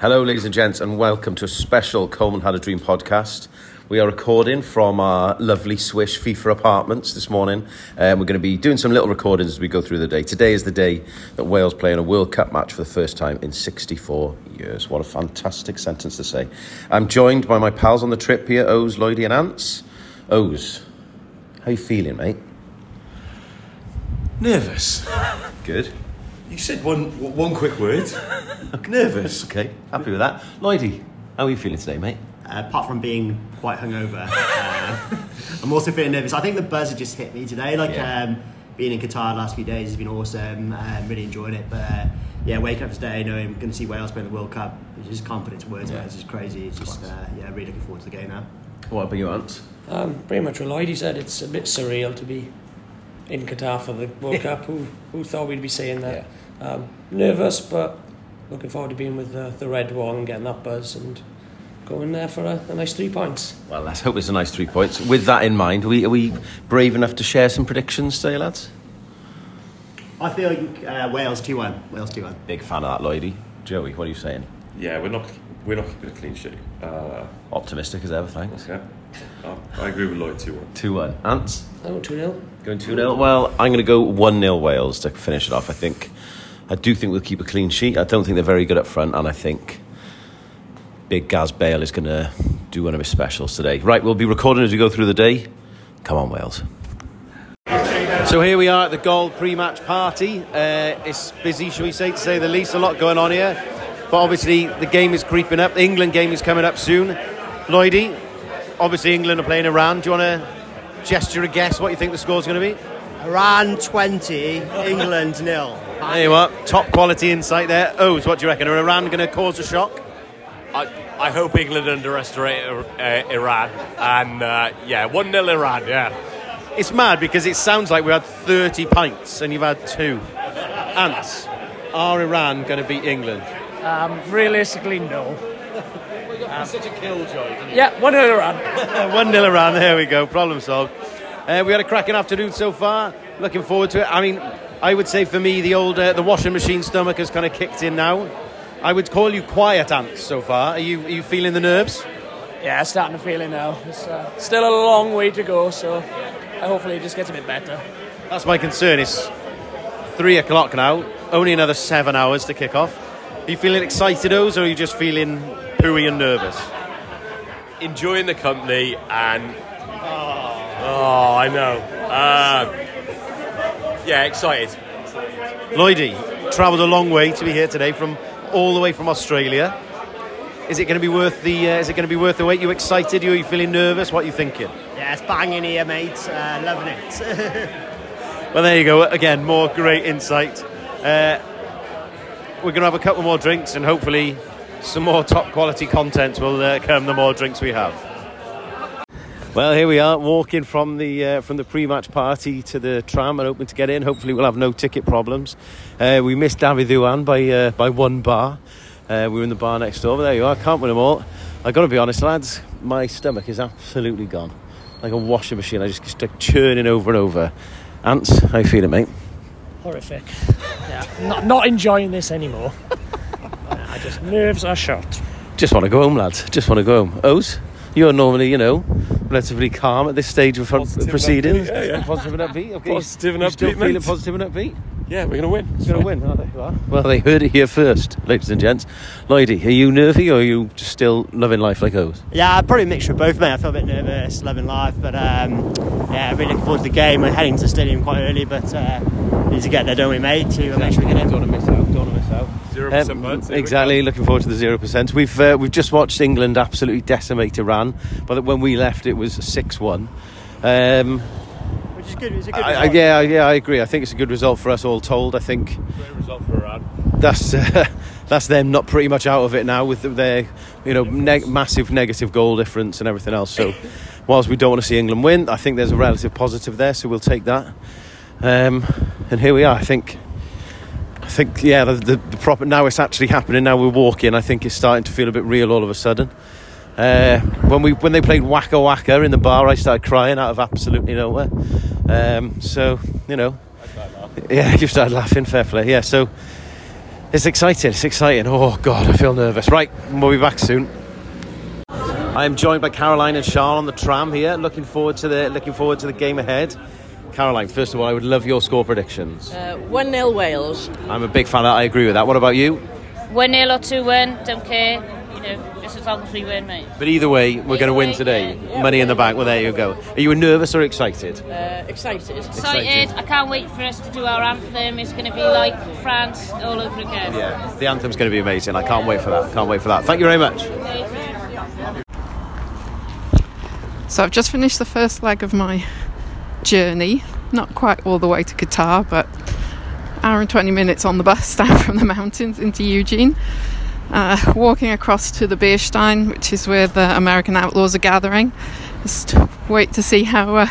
Hello, ladies and gents, and welcome to a special Coleman Had a Dream podcast. We are recording from our lovely Swish FIFA apartments this morning. Um, we're going to be doing some little recordings as we go through the day. Today is the day that Wales play in a World Cup match for the first time in 64 years. What a fantastic sentence to say. I'm joined by my pals on the trip here, O's, Lloydie, and Ants. O's, how you feeling, mate? Nervous. Good. You said one one quick word. Nervous. Okay, happy with that. Lloydie, how are you feeling today, mate? Uh, apart from being quite hungover, uh, I'm also feeling nervous. I think the buzz had just hit me today. Like Yeah. um, being in Qatar the last few days has been awesome. Um, really enjoying it. But uh, yeah, waking up today knowing I'm going to see Wales play in the World Cup, I just can't put it to words. Yeah. It's just crazy. It's just uh, yeah, really looking forward to the game now. What about you, Ants? Um, pretty much what Lloydie said. It's a bit surreal to be in Qatar for the World Cup. Who who thought we'd be saying that? Um, nervous, but looking forward to being with the, the red one and getting that buzz and going there for a, a nice three points. Well, let's hope it's a nice three points. With that in mind, are we, are we brave enough to share some predictions today, lads? I feel uh, Wales two one. Wales two one. Big fan of that, Lloydie. Joey, what are you saying? Yeah, we're not we're not keeping a clean sheet. Uh, Optimistic as ever, thanks. okay. Uh, I agree with Lloyd two one. 2 1. Ants? Oh, 2 0. Going 2 0. Well, I'm going to go 1 0 Wales to finish it off. I think. I do think we'll keep a clean sheet. I don't think they're very good up front, and I think Big Gaz Bale is going to do one of his specials today. Right, we'll be recording as we go through the day. Come on, Wales. So here we are at the Gold pre-match party. Uh, it's busy, shall we say, to say the least. A lot going on here, but obviously the game is creeping up. The England game is coming up soon. Lloydie, obviously England are playing Iran. Do you want to gesture a guess what you think the score's going to be? Iran twenty, England nil. There you are, top quality insight there. O's, what do you reckon? Are Iran going to cause a shock? I, I hope England underestimate uh, Iran. And uh, yeah, 1 0 Iran, yeah. It's mad because it sounds like we had 30 pints and you've had two. Ants, are Iran going to beat England? Um, realistically, no. such a killjoy. Yeah, 1 0 Iran. 1 0 Iran, there we go, problem solved. Uh, we had a cracking afternoon so far. Looking forward to it. I mean, I would say for me, the old uh, the washing machine stomach has kind of kicked in now. I would call you quiet ants so far. Are you, are you feeling the nerves? Yeah, starting to feel it now. It's uh, still a long way to go, so hopefully it just gets a bit better. That's my concern. It's three o'clock now. Only another seven hours to kick off. Are you feeling excited, O's, or are you just feeling pooey and nervous? Enjoying the company and. Oh, I know. Uh, yeah, excited. Lloydie travelled a long way to be here today from all the way from Australia. Is it going to be worth the? Uh, is it going to be worth the wait? You excited? You, are you feeling nervous? What are you thinking? Yeah, it's banging here, mate. Uh, loving it. Well, there you go. Again, more great insight. Uh, we're going to have a couple more drinks, and hopefully, some more top quality content will uh, come the more drinks we have. Well, here we are, walking from the uh, from the pre-match party to the tram and hoping to get in. Hopefully, we'll have no ticket problems. Uh, we missed Dafydd Iwan by uh, by one bar. Uh, we were in the bar next door. But there you are. Can't win them all. I got to be honest, lads. My stomach is absolutely gone, like a washing machine. I just like churning over and over. Ants, how you feeling, mate? Horrific. Yeah, not, not enjoying this anymore. I just nerves are shot. Just want to go home, lads. Just want to go home. O's, you're normally, you know, relatively calm at this stage of Positive and proceedings. upbeat, yeah, yeah. Positive and upbeat. Okay. Positive and You still upbeat, feeling mate. positive and upbeat. Yeah, we're gonna win. We're going to win. There you are. Well, they heard it here first, ladies and gents. Lloydie, are you nervy or are you just still loving life like O's? Yeah, probably a mixture of both, mate. I feel a bit nervous, loving life, but um, yeah, really looking forward to the game. We're heading to the stadium quite early, but uh, need to get there, don't we, mate? To make sure we get in. Zero Um, percent votes. here exactly. Looking forward to the zero percent. We've uh, we've just watched England absolutely decimate Iran, but when we left, it was six one. Um, Which is good. It's a good. I, I, result. yeah, yeah, I agree. I think it's a good result for us all told. I think. Great result for Iran. that's uh, that's them not pretty much out of it now with their you know neg- massive negative goal difference and everything else. So whilst we don't want to see England win, I think there's a relative positive there. So we'll take that. Um, and here we are. I think. I think yeah, the, the, the proper now it's actually happening. Now we're walking. I think it's starting to feel a bit real all of a sudden. Uh, when we when they played Waka Waka in the bar, I started crying out of absolutely nowhere. Um, so you know, yeah, you started laughing. Fair play. Yeah. So It's exciting. It's exciting. Oh God, I feel nervous. Right, we'll be back soon. I am joined by Caroline and Charles on the tram here. Looking forward to the looking forward to the game ahead. Caroline, first of all, I would love your score predictions. Uh, 1 0 Wales. I'm a big fan. Of that. I agree with that. What about you? 1 0 or 2 1, don't care. You know, just as long as we win, mate. But either way, we're going to win today. yeah. Yeah, Money in the bank. Well, there you go. Are you nervous or excited? Uh, excited. Excited. I can't wait for us to do our anthem. It's going to be like France all over again. Yeah, the anthem's going to be amazing. I can't wait for that. Can't wait for that. Thank you very much. So I've just finished the first leg of my journey. Not quite all the way to Qatar, but hour and 20 minutes on the bus down from the mountains into Eugene. Uh, walking across to the Bierstein, which is where the American outlaws are gathering. Just wait to see how uh,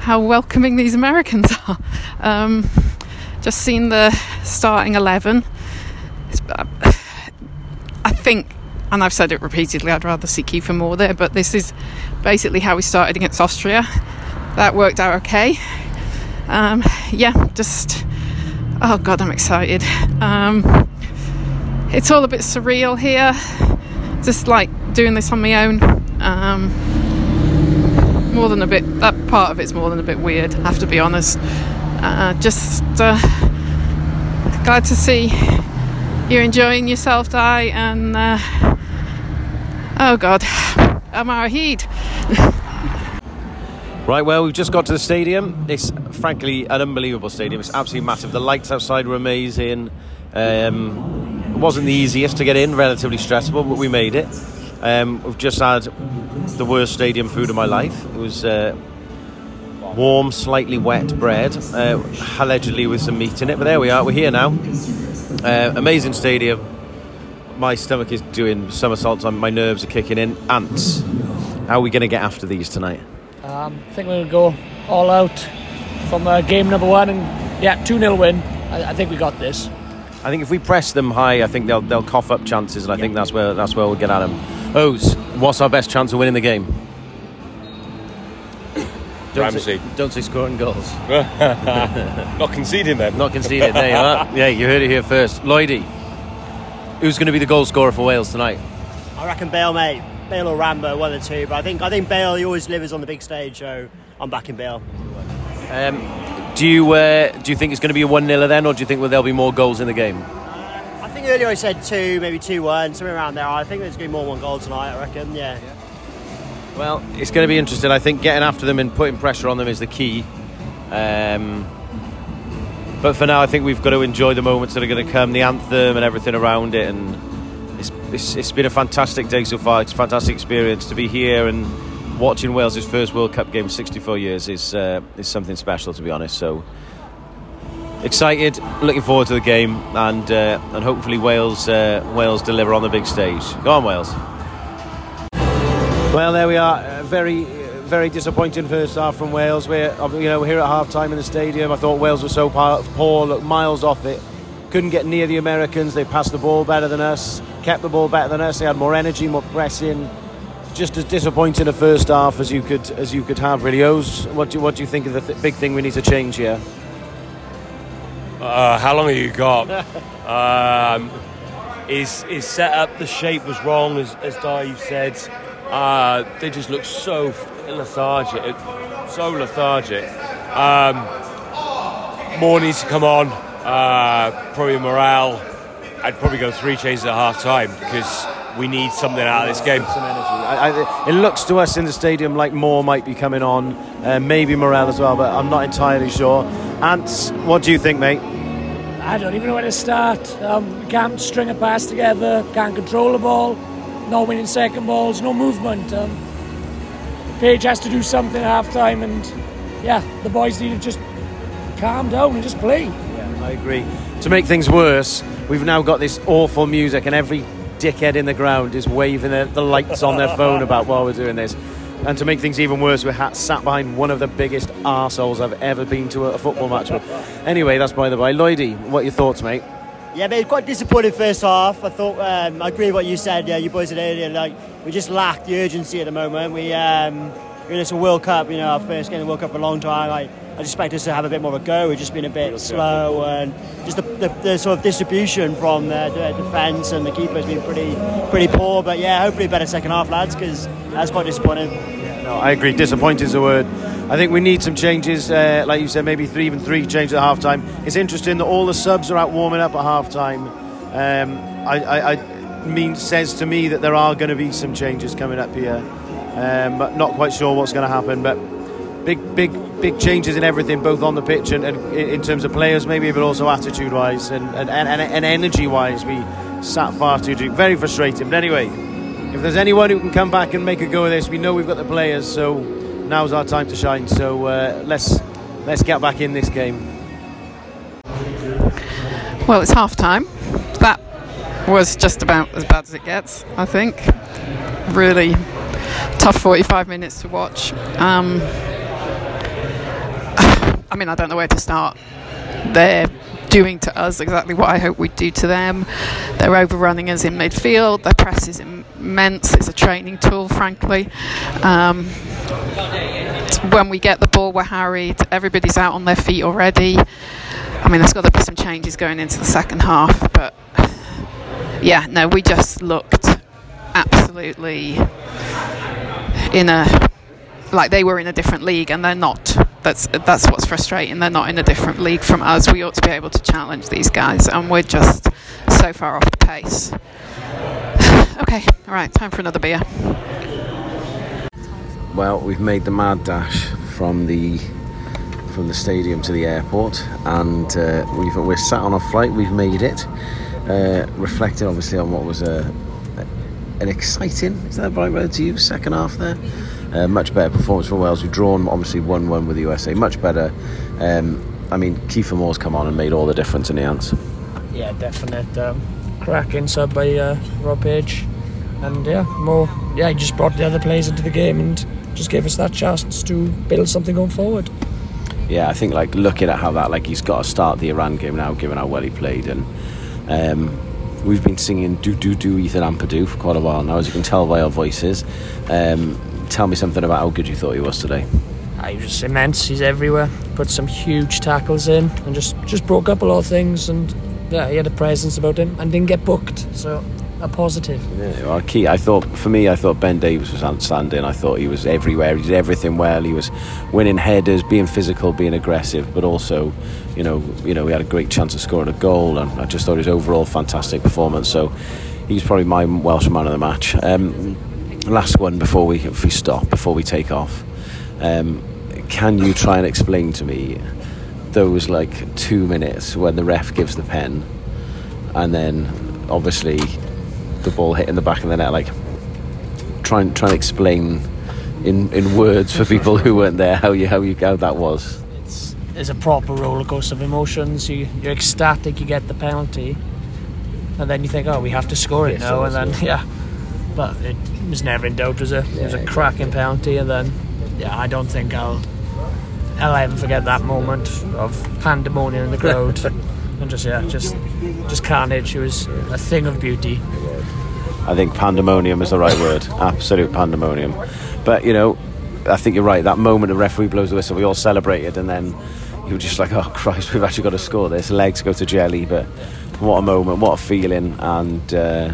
how welcoming these Americans are. Um, just seen the starting 11. Uh, I think, and I've said it repeatedly, I'd rather see Kiefer Moore there, but this is basically how we started against Austria. That worked out okay. Um, yeah, just oh god, I'm excited. Um, it's all a bit surreal here, just like doing this on my own. Um, more than a bit, that part of it's more than a bit weird, I have to be honest. Uh, just uh, glad to see you're enjoying yourself, Di, and uh, oh god, Yma o Hyd. Right, well, we've just got to the stadium. It's frankly an unbelievable stadium. It's absolutely massive. The lights outside were amazing. Um, it wasn't the easiest to get in, relatively stressful, but we made it. Um, we've just had the worst stadium food of my life. It was uh, warm, slightly wet bread, uh, allegedly with some meat in it. But there we are. We're here now. Uh, amazing stadium. My stomach is doing somersaults. My nerves are kicking in. Ants. How are we going to get after these tonight? Um, I think we're going to go all out from uh, game number one and yeah, 2 0 win. I, I think we got this. I think if we press them high, I think they'll they'll cough up chances, and I think that's where that's where we'll get at them. O's, what's our best chance of winning the game? Don't Ramsey. Say, don't say scoring goals. Not conceding then. Not conceded. there you are. Yeah, you heard it here first. Lloydie, who's going to be the goal scorer for Wales tonight? I reckon Bale, mate. Bale or Rambo, one of the two. But I think I think Bale. He always delivers on the big stage, so I'm backing Bale. Um, do you uh, do you think it's going to be a one 0 then, or do you think well, there'll be more goals in the game? I think earlier I said two, maybe two one, something around there. I think there's going to be more than one goal tonight. I reckon. Yeah. Well, it's going to be interesting. I think getting after them and putting pressure on them is the key. Um, but for now, I think we've got to enjoy the moments that are going to come, the anthem and everything around it. And it's, it's, been a fantastic day so far. It's a fantastic experience to be here and watching Wales' first World Cup game in 64 years is uh, is something special, to be honest. So excited, looking forward to the game, and uh, and hopefully Wales uh, Wales deliver on the big stage. Go on, Wales. Well, there we are. Very, very disappointing first half from Wales. We're, you know, we're here at half time in the stadium. I thought Wales were so poor, looked miles off it. Couldn't get near the Americans. They passed the ball better than us, kept the ball better than us. They had Moore energy, more pressing. Just as disappointing a first half as you could as you could have. Really, O's. What do you, what do you think of the th- big thing we need to change here? Uh, how long have you got? um, his, his setup, the shape was wrong, as, as Di said. Uh, they just look so lethargic, so lethargic. Um, more needs to come on. Uh, probably Morrell. I'd probably go three changes at half time because we need something out of this game. Some energy. I, I, it looks to us in the stadium like Moore might be coming on, uh, maybe Morrell as well, but I'm not entirely sure. Ants, what do you think, mate? I don't even know where to start. Um, we can't string a pass together, can't control the ball, no winning second balls, no movement. Um, Page has to do something at half time, and yeah, the boys need to just calm down and just play. Yeah, I agree. To make things worse, we've now got this awful music, and every dickhead in the ground is waving the, the lights on their phone about while we're doing this. And to make things even worse, we're ha- sat behind one of the biggest arseholes I've ever been to a, a football match with. Anyway, that's by the by. Lloydie, what are your thoughts, mate? Yeah, but quite disappointed first half. I thought um, I agree with what you said. Yeah, you boys said earlier. Like we just lack the urgency at the moment. We um, we're in this World Cup. You know, our first game of the World Cup for a long time. Like I expect us to have a bit more of a go. We've just been a bit slow, and just the, the, the sort of distribution from their defence and the keeper's been pretty pretty poor. But yeah, hopefully better second half, lads, because that's quite disappointing. No, I agree. Disappointed is the word. I think we need some changes, uh, like you said, maybe three even three changes at half time. It's interesting that all the subs are out warming up at half time. Um, I, I, I mean, says to me that there are going to be some changes coming up here, um, but not quite sure what's going to happen. But big, big, big changes in everything, both on the pitch and, and in terms of players, maybe, but also attitude-wise and, and, and, and energy-wise. We sat far too deep. Very frustrating. But anyway, if there's anyone who can come back and make a go of this, we know we've got the players, so now's our time to shine. So uh, let's let's get back in this game. Well, it's half time. That was just about as bad as it gets, I think. Really tough 45 minutes to watch. Um, I mean, I don't know where to start. They're doing to us exactly what I hope we do to them. They're overrunning us in midfield. Their press is immense. It's a training tool, frankly. Um, when we get the ball, we're harried. Everybody's out on their feet already. I mean, there's got to be some changes going into the second half, but yeah, no, we just looked absolutely in a like they were in a different league, and they're not. That's that's what's frustrating. They're not in a different league from us. We ought to be able to challenge these guys, and we're just so far off the pace. okay, all right, time for another beer. Well, we've made the mad dash from the from the stadium to the airport, and uh, we've, we're sat on a flight. We've made it, uh, reflecting obviously on what was a, an exciting, is that the right word to use? Second half there. Uh, much better performance from Wales. We've drawn obviously 1 1 with the USA. Much better. Um, I mean, Kiefer Moore's come on and made all the difference in the ends. Yeah, definite. Um, cracking sub by uh, Rob Page. And yeah, more. Yeah, he just brought the other players into the game and just gave us that chance to build something going forward. Yeah, I think like looking at how that, like he's got to start the Iran game now, given how well he played. And um, we've been singing Do Do Do Ethan Ampadu for quite a while now, as you can tell by our voices. Um, tell me something about how good you thought he was today. Uh, he was just immense. He's everywhere. Put some huge tackles in and just just broke up a lot of things. And yeah, he had a presence about him and didn't get booked. So a positive. Yeah, well, key. I thought for me, I thought Ben Davies was outstanding. I thought he was everywhere. He did everything well. He was winning headers, being physical, being aggressive, but also, you know, you know, we had a great chance of scoring a goal, and I just thought his overall fantastic performance. So he's probably my Welsh man of the match. Um, last one before we if we stop before we take off. Um, can you try and explain to me those like two minutes when the ref gives the pen, and then obviously the ball hitting the back of the net? Like, try and try and explain in in words for people who weren't there how you how you how that was. It's it's a proper roller coaster of emotions. You you're ecstatic. You get the penalty, and then you think, oh, we have to score it Yes, now, and then yeah. But it was never in doubt. It was a it was a cracking penalty, and then yeah, I don't think I'll I'll ever forget that moment of pandemonium in the crowd, and just yeah, just just carnage. It was a thing of beauty. I think pandemonium is the right word. Absolute pandemonium. But you know, I think you're right. That moment the referee blows the whistle, we all celebrated, and then you were just like, "Oh Christ, we've actually got to score this." Legs go to jelly, but what a moment, what a feeling, and uh,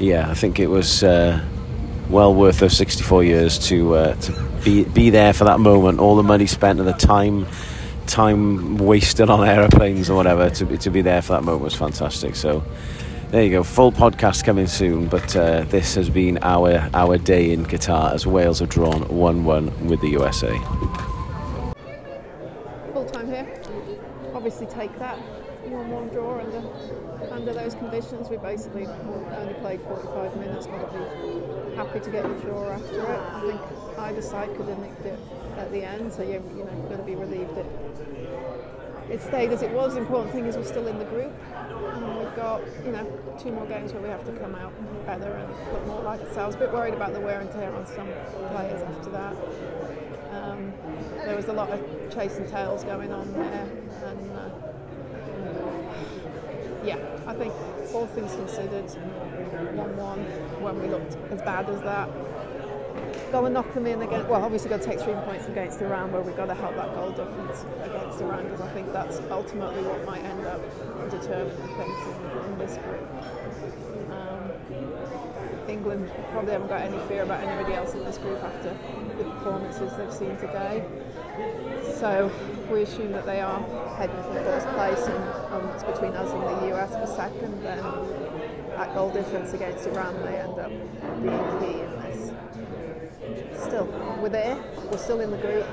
yeah, I think it was uh, well worth those 64 years to uh, to be be there for that moment. All the money spent and the time time wasted on aeroplanes or whatever to be, to be there for that moment was fantastic. So there you go, full podcast coming soon. But uh, this has been our our day in Qatar as Wales have drawn one one with the USA. full time here. Obviously, take that one-one draw under under those conditions. We basically only played 45 minutes. Got to be happy to get the draw after it. I think either side could have nicked it at the end, so you you know got to be relieved that it stayed as it was. The important thing is we're still in the group, and we've got you know two more games where we have to come out better and look more like ourselves. A bit worried about the wear and tear on some players after that. Um, there was a lot of chasing tails going on there, and uh, yeah, I think all things considered, one-one when we looked as bad as that, go and knock them in again. Well, obviously, got to take three points against Iran, where we've got to help that goal difference against Iran because I think that's ultimately what might end up determining things in, in this group. Um, England probably haven't got any fear about anybody else in this group after the performances they've seen today. So we assume that they are heading for first place and um, it's between us and the US for second, then that goal difference against Iran may end up being key in this. Still, we're there, we're still in the group.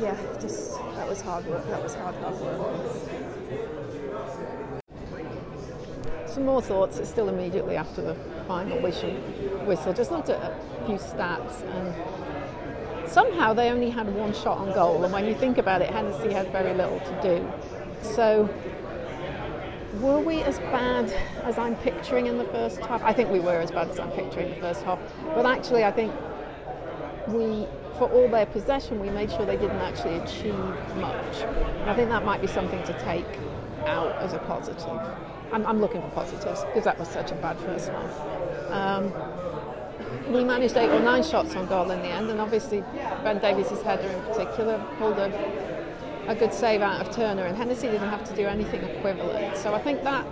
Yeah, just that was hard work, that was hard, hard work. Some more thoughts, it's still immediately after the final whistle. Just looked at a few stats and somehow they only had one shot on goal, and when you think about it, Hennessy had very little to do. So, were we as bad as I'm picturing in the first half? I think we were as bad as I'm picturing in the first half, but actually, I think we, for all their possession, we made sure they didn't actually achieve much. And I think that might be something to take out as a positive. I'm, I'm looking for positives because that was such a bad first half. Um, we managed eight or nine shots on goal in the end, and obviously Ben Davies' header in particular pulled a, a good save out of Turner, and Hennessy didn't have to do anything equivalent. So I think that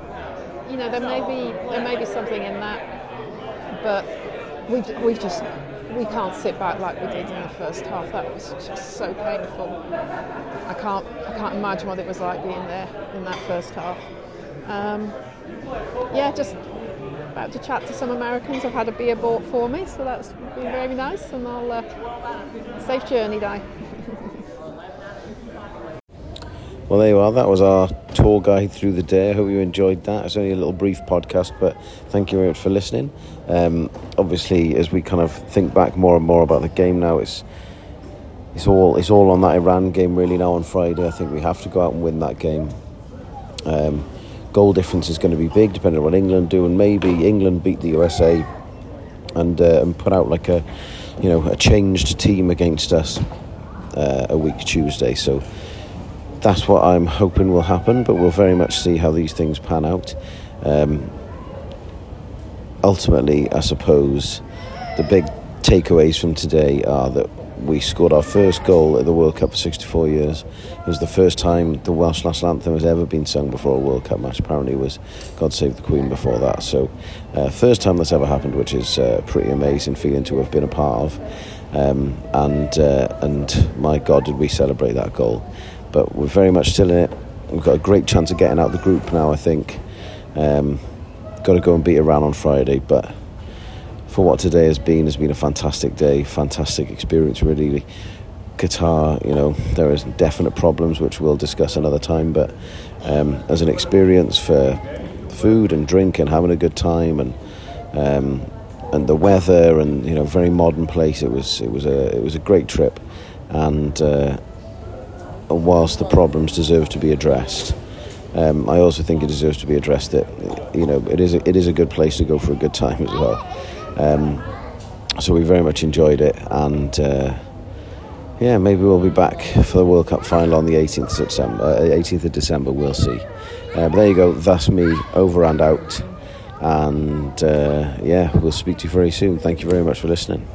you know there may be there may be something in that, but we've we've just we can't sit back like we did in the first half. That was just so painful. I can't I can't imagine what it was like being there in that first half. Um, yeah, just about to chat to some Americans. I've had a beer bought for me, so that's been very nice. And I'll uh, safe journey, Di. Well, there you are. That was our tour guide through the day. I hope you enjoyed that. It's only a little brief podcast, but thank you very much for listening. Um, obviously, as we kind of think back more and more about the game now, it's it's all it's all on that Iran game really now on Friday. I think we have to go out and win that game. Um, goal difference is going to be big, depending on what England do, and maybe England beat the USA and uh, and put out like a you know a changed team against us uh, a week Tuesday. So that's what I'm hoping will happen, but we'll very much see how these things pan out. Um, ultimately, I suppose the big takeaways from today are that we scored our first goal at the World Cup for 64 years. It was the first time the Welsh national anthem has ever been sung before a World Cup match. Apparently, it was God Save the Queen before that. So, uh, first time that's ever happened, which is uh, pretty amazing feeling to have been a part of. Um, and uh, and my God, did we celebrate that goal! But we're very much still in it. We've got a great chance of getting out of the group now. I think. Um, got to go and beat Iran on Friday, but for what today has been has been a fantastic day, fantastic experience. Really, Qatar, you know, there is definite problems which we'll discuss another time, but um, as an experience for food and drink and having a good time and um, and the weather and you know very modern place, it was it was a it was a great trip, and uh, whilst the problems deserve to be addressed. Um, I also think it deserves to be addressed that you know it is a, it is a good place to go for a good time as well. Um, so we very much enjoyed it, and uh, yeah, maybe we'll be back for the World Cup final on the 18th of December. Uh, 18th of December, we'll see. Uh, but there you go. That's me over and out, and uh, yeah, we'll speak to you very soon. Thank you very much for listening.